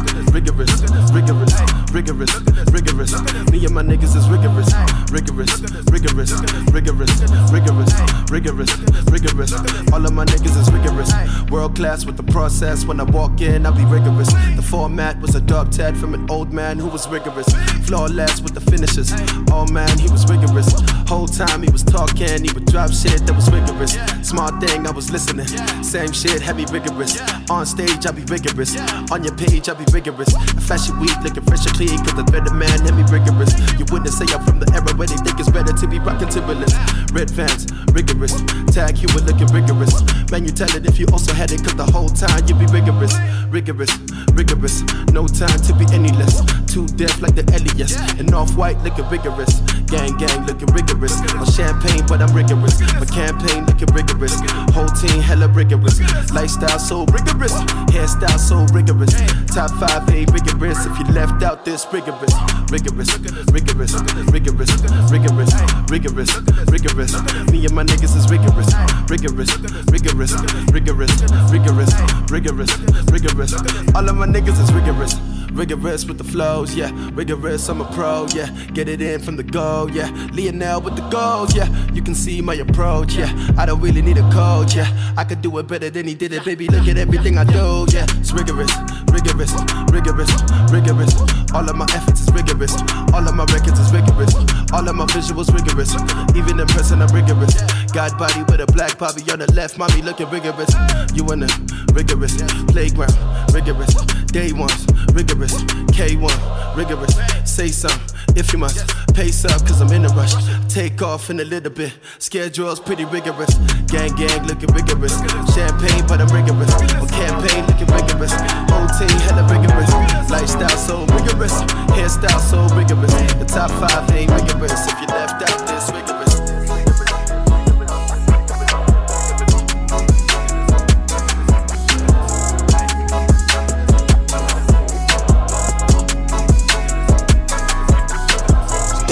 rigorous, rigorous, rigorous. Me and my niggas is rigorous, rigorous, rigorous, rigorous, rigorous, rigorous, rigorous. All of my niggas is rigorous. World class with the process. When I walk in, I'll be rigorous. The format was a dog Ted from an old man who was rigorous. Flawless with the finishes. Oh man, he was rigorous. Whole time he was talking, he would drop shit that was rigorous. Smart thing, I was listening. Same shit, heavy rigorous. On stage, I be rigorous. On your page, I be rigorous. A fashion week looking fresh and clean, cause the better man, let me rigorous. You wouldn't say I'm from the era where they think it's better to be rocking Timberlands. Red Vans, rigorous. Tag you were looking rigorous. Man, you tell it if you also had it, cause the whole time you be rigorous. Rigorous, rigorous. No time to be any less. Too deaf like the Elias. And off white looking rigorous. Gang, gang looking rigorous. On champagne, but I'm rigorous. My campaign looking rigorous. Whole team hella rigorous. Lifestyle so rigorous. Hairstyle so rigorous. Top five ain't rigorous. If you left out this rigorous. Rigorous, rigorous, rigorous, rigorous, rigorous, rigorous. Me and my niggas is rigorous. Rigorous, rigorous, rigorous, rigorous, rigorous, rigorous. All of my niggas is rigorous. Rigorous with the flows, yeah. Rigorous, I'm a pro, yeah. Get it in from the go, yeah. Lionel with the goals, yeah. You can see my approach, yeah. I don't really need a coach, yeah. I could do it better than he did it, baby. Look at everything I do, yeah. It's rigorous, rigorous, rigorous, rigorous. All of my efforts is rigorous. All of my records is rigorous. All of my visuals rigorous. Even in person, I'm rigorous. God body with a black bobby on the left, mommy looking rigorous. You in the rigorous playground, rigorous. Day ones, rigorous. K1, rigorous. Say something if you must. Pace up, cause I'm in a rush. Take off in a little bit. Schedule's pretty rigorous. Gang, gang looking rigorous. Champagne, but I'm rigorous. On campaign looking rigorous. Whole team hella rigorous. Lifestyle so rigorous. Hairstyle so rigorous. The top five ain't rigorous. If you left out this rigorous.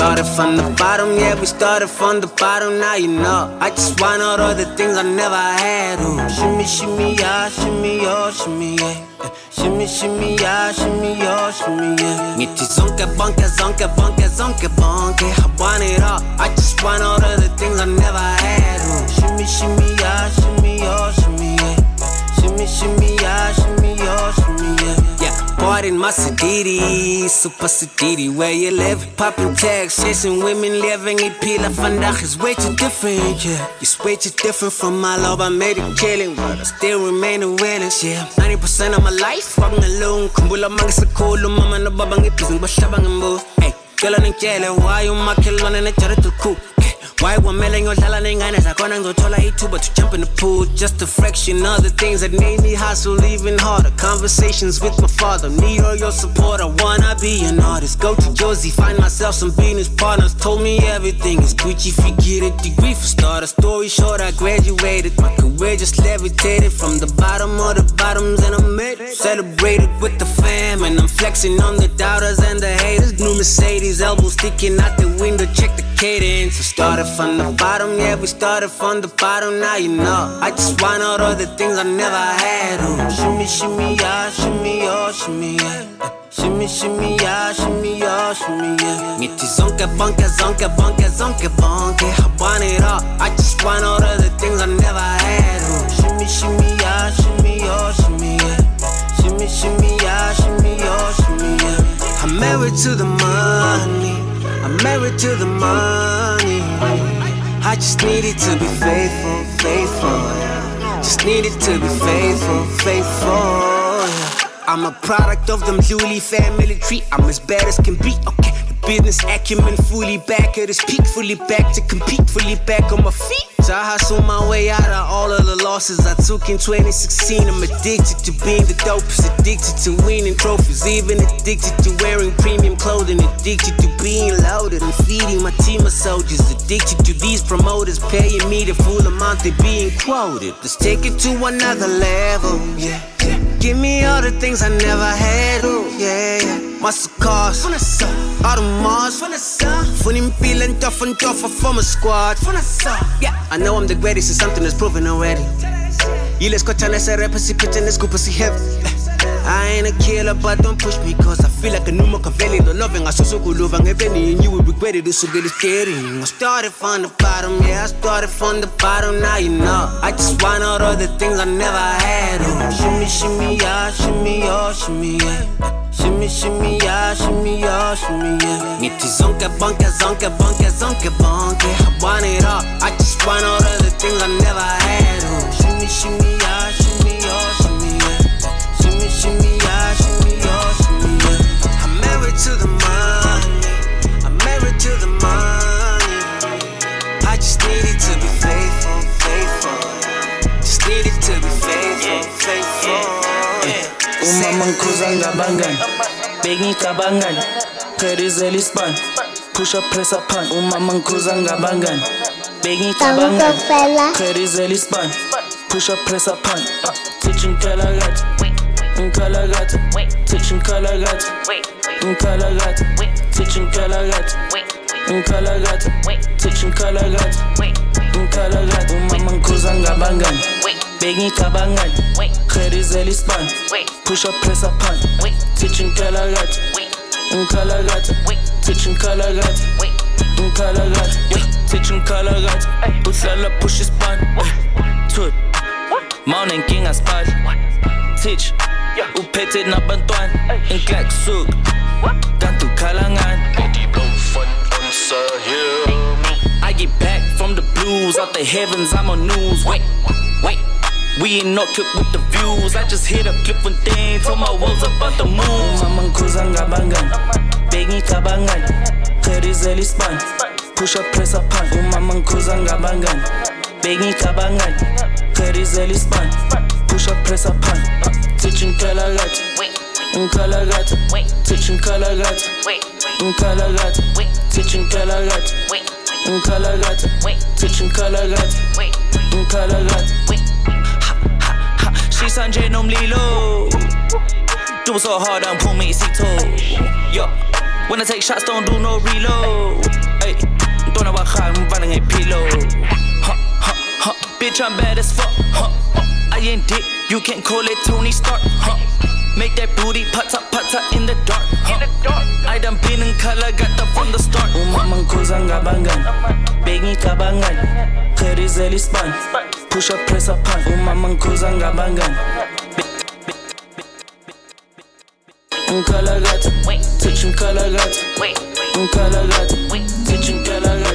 Started from the bottom, yeah, we started from the bottom, now you know. I just want all the things I never had. Ooh. Shimmy, shimmy, yeah, shimmy, yeah, shimmy, yeah. Shimmy, shimmy, yeah, shimmy, yeah, shimmy, yeah. Ngithi zonke bonke, zonke bonke, zonke bonke. I want it all. I just want all the things I never had. Ooh. Shimmy, shimmy, yeah, shimmy, yeah, shimmy, yeah. Shimmy, shimmy, yeah, shimmy, yeah, shimmy, yeah. Bought in my city, super city, where you live. Popping tags, chasing women, living it pila vandaag is way too different, yeah. It's way too different from my love, I made it killing, but I still remain a willing, yeah. 90% of my life, walking alone. Kumbula mangisakulu, mama no baba ngibhizi ngibahlaba ngembuzi. Hey, cela ningitshele why umakhelwane nejare to cool. Why kwamele ngiyodlala ney'ngane zakhona ngizothola ithuba to a jump in the pool. Just a fraction of the things that made me hustle. Even harder Conversations with my father, need all your support I wanna be an artist, go to Jozi, find myself some business partners. Told me everything is Gucci, forget it, degree for starter Story short, I graduated, my career just levitated From the bottom of the bottoms and I made it. Celebrated with the fam and I'm flexing on the doubters and the haters. New Mercedes, elbows sticking out the window, check the cadence So started from the bottom, yeah, we started from the bottom, now you know. I just want all the things I never had. Ooh. Shimmy, shimmy, yeah, shimmy, yeah, shimmy, yeah. Shimmy, shimmy, yeah, shimmy, yeah, shimmy, yeah. Ngithi zonke bonke, zonke bonke, zonke bonke. I want it all. I just want all the things I never had. Ooh. Shimmy, shimmy, yeah, shimmy, yeah, shimmy, yeah. Shimmy, shimmy, yeah, shimmy, yeah, shimmy, yeah. I'm married to the money. I'm married to the money. I just needed to be faithful, faithful. Just needed to be faithful, faithful. I'm a product of them Luli family tree. I'm as bad as can be. Okay, business acumen fully back at its peak, fully back to compete, fully back on my feet. So I hustle my way out of all of the losses I took in 2016. I'm addicted to being the dopest, addicted to winning trophies, even addicted to wearing premium clothing, addicted to being loaded and feeding my team of soldiers, addicted to these promoters paying me the full amount they being quoted. Let's take it to another level, yeah. Give me all the things I never had. Ooh, yeah, yeah. Muscle cars, all the Mars. Funny feeling tough and tougher from a squad. Yeah, I know I'm the greatest, it's something that's proven already. Y le escuchan ese rap, si pitching this scoop, si heavy. I ain't a killer, but don't push me, cause I feel like a new Machiavelli. The loving, I so so good, loving, if any, and you would regret it, It's so good, it's scary. I started from the bottom, yeah, I started from the bottom, now you know. I just want all the things I never had. Oh, shimmy, shimmy, yeah, shimmy, yeah, shimmy, yeah. Shimmy, shimmy, yeah, shimmy, yeah, shimmy, yeah. Ngithi zonke bonke, zonke bonke, zonke bonke. I want it all. I just want all of the things I never had. Oh, shimmy, shimmy, yeah, bengicabangani Perizela ispan Push up press up pan Umama ngikhuza ngabangani bengicabangani Perizela ispan Push up press up pan Teaching kalagathi Nkalagathi Teaching kalagathi Nkalagathi Teaching kalagathi Nkalagathi Teaching kalagathi Nkalagathi Umama ngikhuza ngabangani bengicabangani Perizela ispan Push up press up pan Teaching kalagathi Nkalagathi Teaching kalagathi Nkalagathi Teaching kalagathi Uhlala push ispan Tut. Mawunenkinga spali Teach. Uphethe nabantwana Inklak suk Kanti ukhala ngani I get back from the blues. Out the heavens I'm on news. Wait, wait we ain't not clip with the views. I just hit a clip one thing. Told my walls about the moon. Mama ngikhuza ngabangani bengicabangani Perizela ispan Push up press up pan Umama ngikhuza ngabangani bengicabangani Perizela ispan Push up press up pan Teaching kalagathi Nkalagathi Teaching kalagathi Nkalagathi Teaching kalagathi Nkalagathi Teaching kalagathi Nkalagathi Shisanje nomlilo Do so hard and pull me sito Yo When I take shots don't do no reload. Ay Don't know what I'm running a pillow. Huh, huh, huh Bitch I'm bad as fuck. Huh I ain't dick You can call it Tony Stark. Huh Make that booty pata pata in the dark. Huh? I done been in color got the from the start. Umama ngikhuza ngabangani bengicabangani Perizela ispan Push up press up pan Umama ngikhuza ngabangani Nkalagathi Teach nkalagathi Nkalagathi Teach nkalagathi Nkalagathi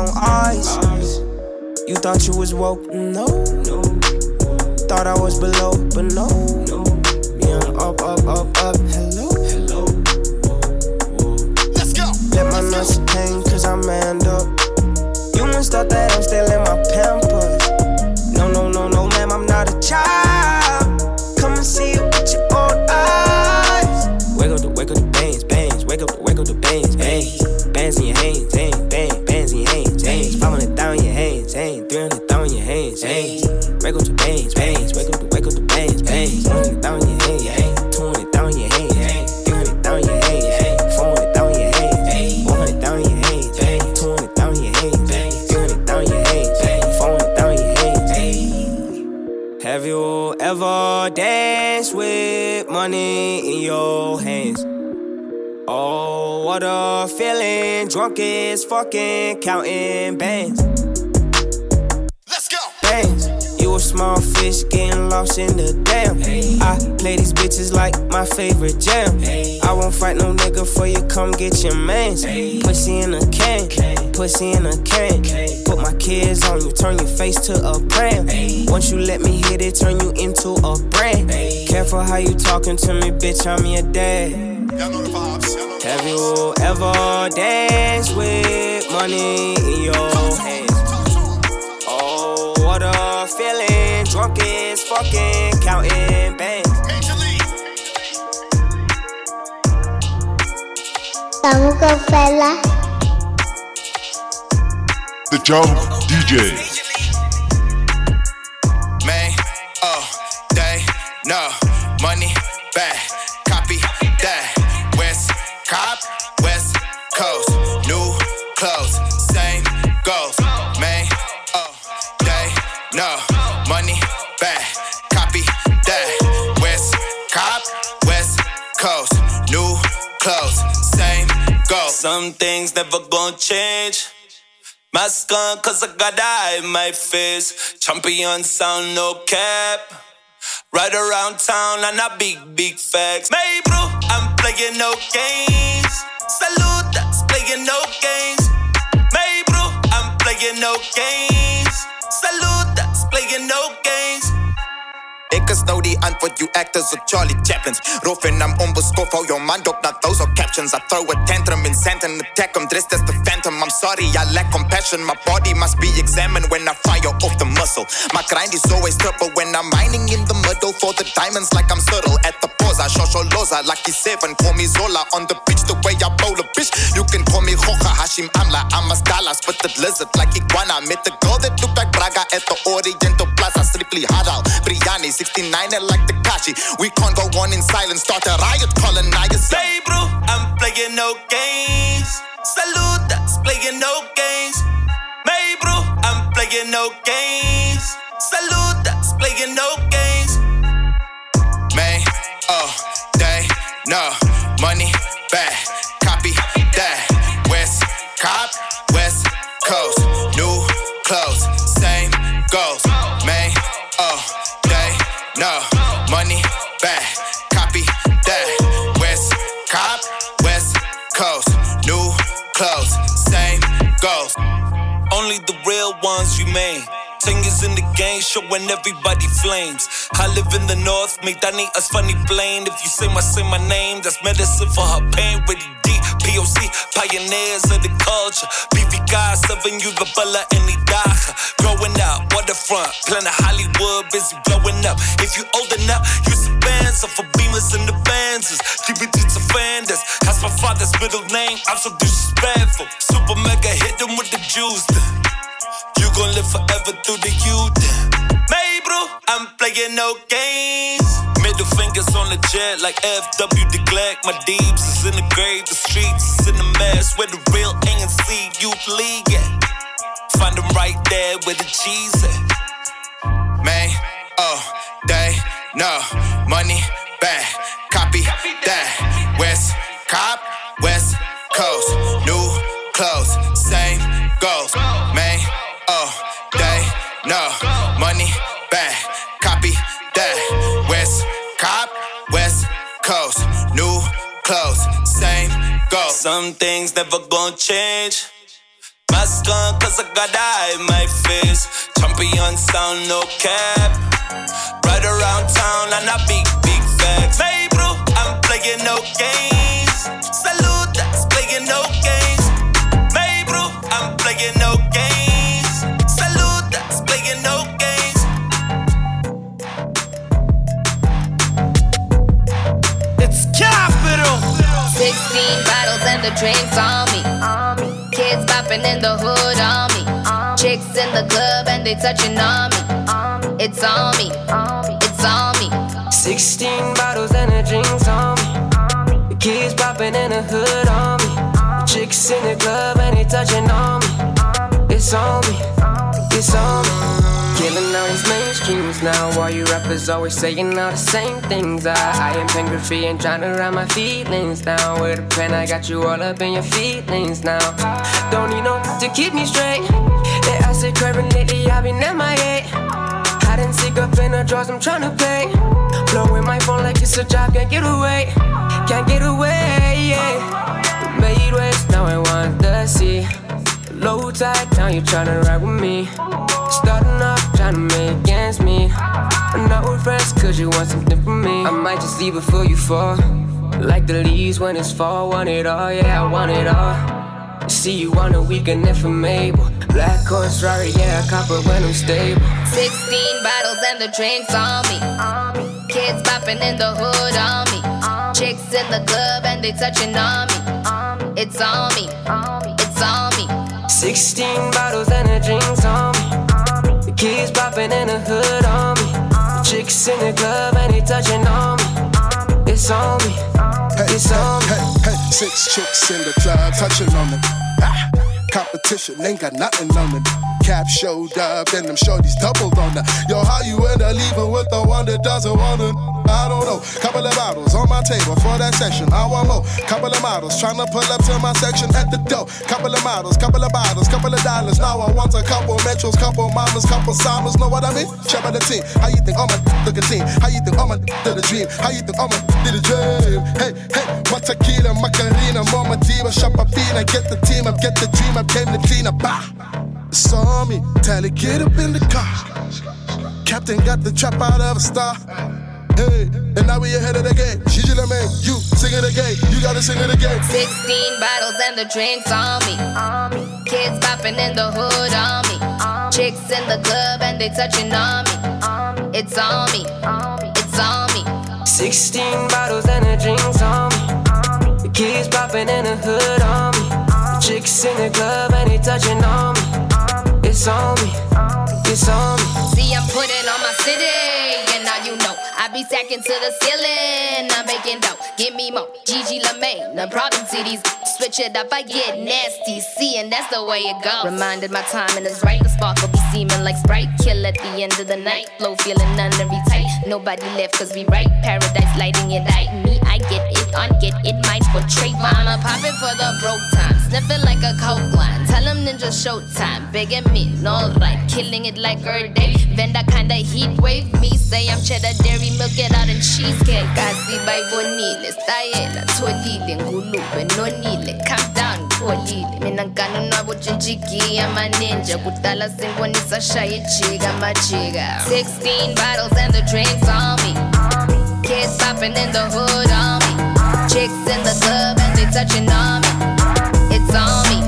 on ice. You thought you was woke, no. no. Thought I was below, but no. Yeah, I'm up, up, up, up. Hello. As fucking counting bands. Let's go. Bands. You a small fish getting lost in the dam. I play these bitches like my favorite jam. I won't fight no nigga for you, come get your mans. Pussy in a can, pussy in a can. Put my kids on you, turn your face to a pram. Once you let me hit it, turn you into a brand. Careful how you talking to me, bitch, I'm your dad. Have you ever danced with money in your hands? Oh, what a feeling. Drunk as fucking counting bands. fella. The Jump DJ. Some things never gonna change. Mask on, cause I got eye in my face. Champion sound, no cap. Right around town, and I big, big facts. May bro, I'm playing no games. Salute, that's playing no games. May bro, I'm playing no games. Ik is nou die antwoord, you actors of Charlie Chaplin's. Roofing, I'm onbeskoft, hou jou man op, not those are captions. I throw a tantrum in sand and attack him, dressed as the phantom. I'm sorry, I lack compassion. My body must be examined when I fire off the muscle. My grind is always triple when I'm mining in the middle oh, for the diamonds like I'm subtle. At the pause, I shosho loza, lucky seven, call me Zola. On the pitch, the way I bowl a bitch, you can call me Hoja Hashim Amla. I'm a stala, spit the lizard like iguana. Met the girl that look like Braga at the Oriental Plaza, strictly halal. Briani, 69 it like the Kashi. We can't go on in silence, start a riot, colonize. Say, bro, I'm playing no games. Salute, that's playing no games. May, uh, bro, I'm playing no games. Salute, that's playing no games. Man, oh, they, no, money, back, copy that. Remain. Ten years in the game, showing everybody flames. I live in the north, make that need us funny blame. If you say my say my name, that's medicine for her pain. Really deep, POC, pioneers of the culture. BV guys, serving you the bella and the dacha. Growing up, waterfront, planet Hollywood, busy blowing up. If you old enough, use the bands for beamers and the. DBT to fanders, that's my father's middle name. I'm so disrespectful. Super mega hit them with the juice. Gon' live forever through the youth. May, bro, I'm playing no games. Middle fingers on the jet like FW de Klerk. My deeps is in the grave, the streets is in the mess. Where the real ANC youth league at. Find them right there where the cheese at. Man, oh, they, no, money, back, copy that. West Cop, West Coast, new clothes, same goals. Man, oh, they, no, money, back, copy that. West Cop, West Coast, new clothes, same go. Some things never gonna change. Mask on, cause I got eye in my face. Champion sound, no cap. Right around town, and a big, big facts. Hey, bro, I'm playing no games. The drinks on me. Kids popping in the hood on me. Chicks in the club and they touching on me. It's on me. It's on me. 16 bottles and the drinks on me. Kids popping in the hood on me. Chicks in the club and they touching on me. It's on me. It's on me. Killing all these mainstreams now. All you rappers always saying all the same things. I, I am pen graffiti and trying to write my feelings down. With a pen, I got you all up in your feelings now. Don't need no to keep me straight. Yeah, I say craving lately, I've been MIA. Hide and seek up in the drawers, I'm trying to pay. Blowing my phone like it's a job, can't get away. Can't get away, yeah. Made waves, now I want to see. Low tide, now you tryna ride with me. Starting off, trying to make against me. I'm not with friends, cause you want something from me. I might just leave before you fall. Like the leaves when it's fall, want it all, yeah, I want it all. See you on a weekend if I'm able. Black horse Rari, yeah, I cop it when I'm stable. 16 bottles and the drinks on me. Kids popping in the hood on me. Chicks in the club and they touching on me. It's on me. It's on me. 16 bottles and the drinks on me. Kids popping in the hood on me. The chicks in the club and they touching on me. It's on me. It's on me. Hey, hey, six chicks in the club touching on them. Ah, competition ain't got nothing on them. Cap showed up and them shorties doubled on her. Yo, how you end up leaving with the one that doesn't want to? I don't know. Couple of bottles on my table for that session. I want more. Couple of models trying to pull up to my section at the door. Couple of models, couple of bottles, couple of dollars. Now I want a couple of metros, couple of mamas, couple summers. Know what I mean? Check out the team. How you think look a team? How you think all my did a dream? How you think all my did a dream? Hey, hey, my tequila, Macarena, mama diva, shop a get the team up, get the dream up, came to clean up. Bah. Saw me, tell it, get up in the car. Captain got the trap out of a star. Hey, and now we ahead of the game. She just man, you sing it again. You gotta sing it again. 16 bottles and the drinks on me. Kids popping in the hood on me. Chicks in the club and they touching on me. It's on me. It's on me. 16 bottles and the drinks on me. The kids popping in the hood on me. Chicks in the club and they touching on me. It's on me. It's on me. See, I'm putting on my city, and now you know. I be stacking to the ceiling, I'm making dough. Give me more. Gigi Lamayne, the problem cities. Switch it up, I get nasty. See, and that's the way it goes. Reminded my time and it's right. The sparkle be seeming like Sprite. Kill at the end of the night. Flow feeling none of tight. Nobody left cause we right. Paradise lighting it light. Me, get it on, get it for Trayvon. I'm popping for the broke time. Sniffing like a coke line. Tell them ninja showtime. Big and mean, alright. Killing it like her day. Venda kinda heat wave. Me say I'm cheddar dairy milk it out in cheesecake. Kasi bayibonile, stayela, tholile, ngulube, nonile. Calm down, pholile. Mina ngano nwabo jinjigi amaninja. Kudala simbonisa shaya majika. 16 bottles and the drinks on me. Kids popping in the hood on me. Chicks in the club and they touching on me. It's on me.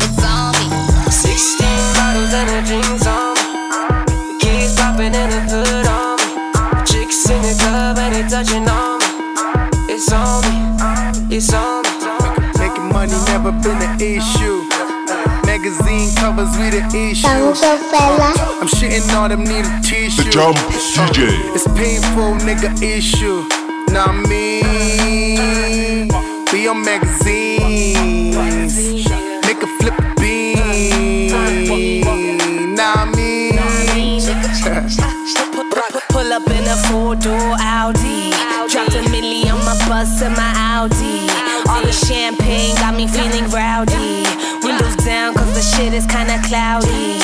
It's on me. 16 bottles and the drinks on me. The kids popping in the hood on me. Chicks in the club and they touching on me. It's on me. It's on me. Making money never been an issue. Magazine covers we the issue. I'm shitting on them need a tissue. The Jump uh, DJ. It's painful, nigga issue. Not me. We on magazines. Make a flip a bean. Not me. Pull up in a four door Audi. Dropped a milli on my bus and my Audi. All the champagne is kinda cloudy.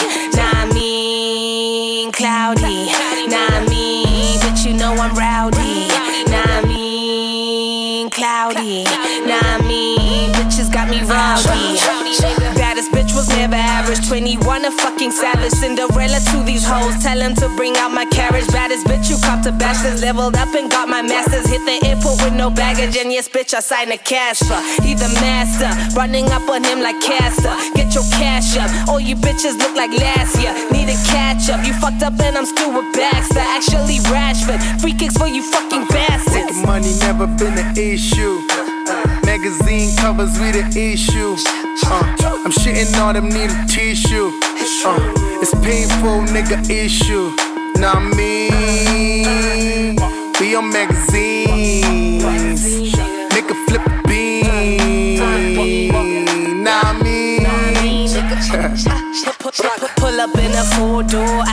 21, a fucking savage. Cinderella to these hoes. Tell them to bring out my carriage. Baddest bitch, you copped a bachelor's. Leveled up and got my master's. Hit the airport with no baggage. And yes, bitch, I signed a cash for. He the master. Running up on him like Castor. Get your cash up. All you bitches look like last year. Need a catch up. You fucked up and I'm still with Baxter. Actually, Rashford. Free kicks for you fucking bastards. Making money never been an issue. Magazine covers we the issue. Uh, I'm shitting on them need a tissue. Uh, it's painful, nigga issue. Not me. We on magazines. Make a flip a bean. Not me. Pull up in a four door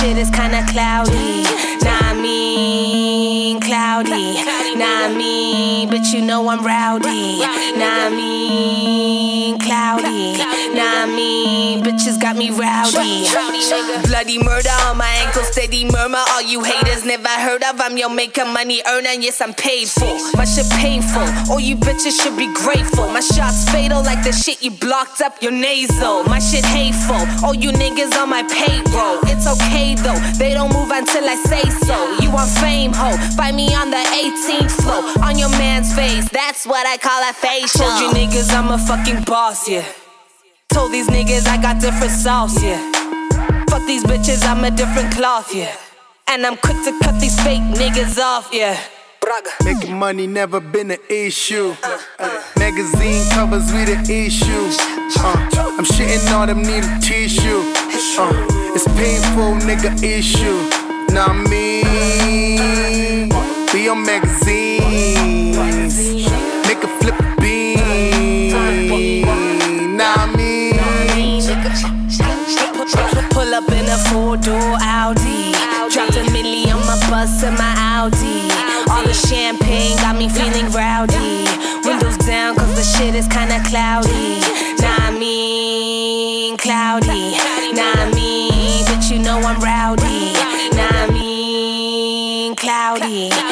shit is kinda cloudy. Nah, I mean, cloudy. Nah, I mean, but you know I'm rowdy. Nah, I mean, cloudy. Nah, I mean, bitches got me rowdy. Bloody murder on my ankle, steady murmur. All you haters never heard of. I'm your maker, money earner. Yes, I'm paid for. My shit painful. All you bitches should be grateful. My shots fatal like the shit you blocked up your nasal. My shit hateful. All you niggas on my payroll. It's okay though. They don't move until I say so. You want fame, ho? Find me on the 18th floor. On your man's face. That's what I call a facial. Told you niggas I'm a fucking boss, yeah. Told these niggas I got different sauce, yeah. Fuck these bitches, I'm a different cloth, yeah. And I'm quick to cut these fake niggas off, yeah. Making money never been an issue. Magazine covers we the issue. Uh, I'm shitting on them, need a tissue. Uh, it's painful, nigga issue. Nah, me. Be on magazines. Make a flip a bean. Four door Audi. Dropped a milli on my bus and my Audi. All the champagne got me feeling rowdy. Windows down cause the shit is kinda cloudy. Nah, I mean, cloudy. Nah, I mean, but you know I'm rowdy. Nah, I mean, cloudy.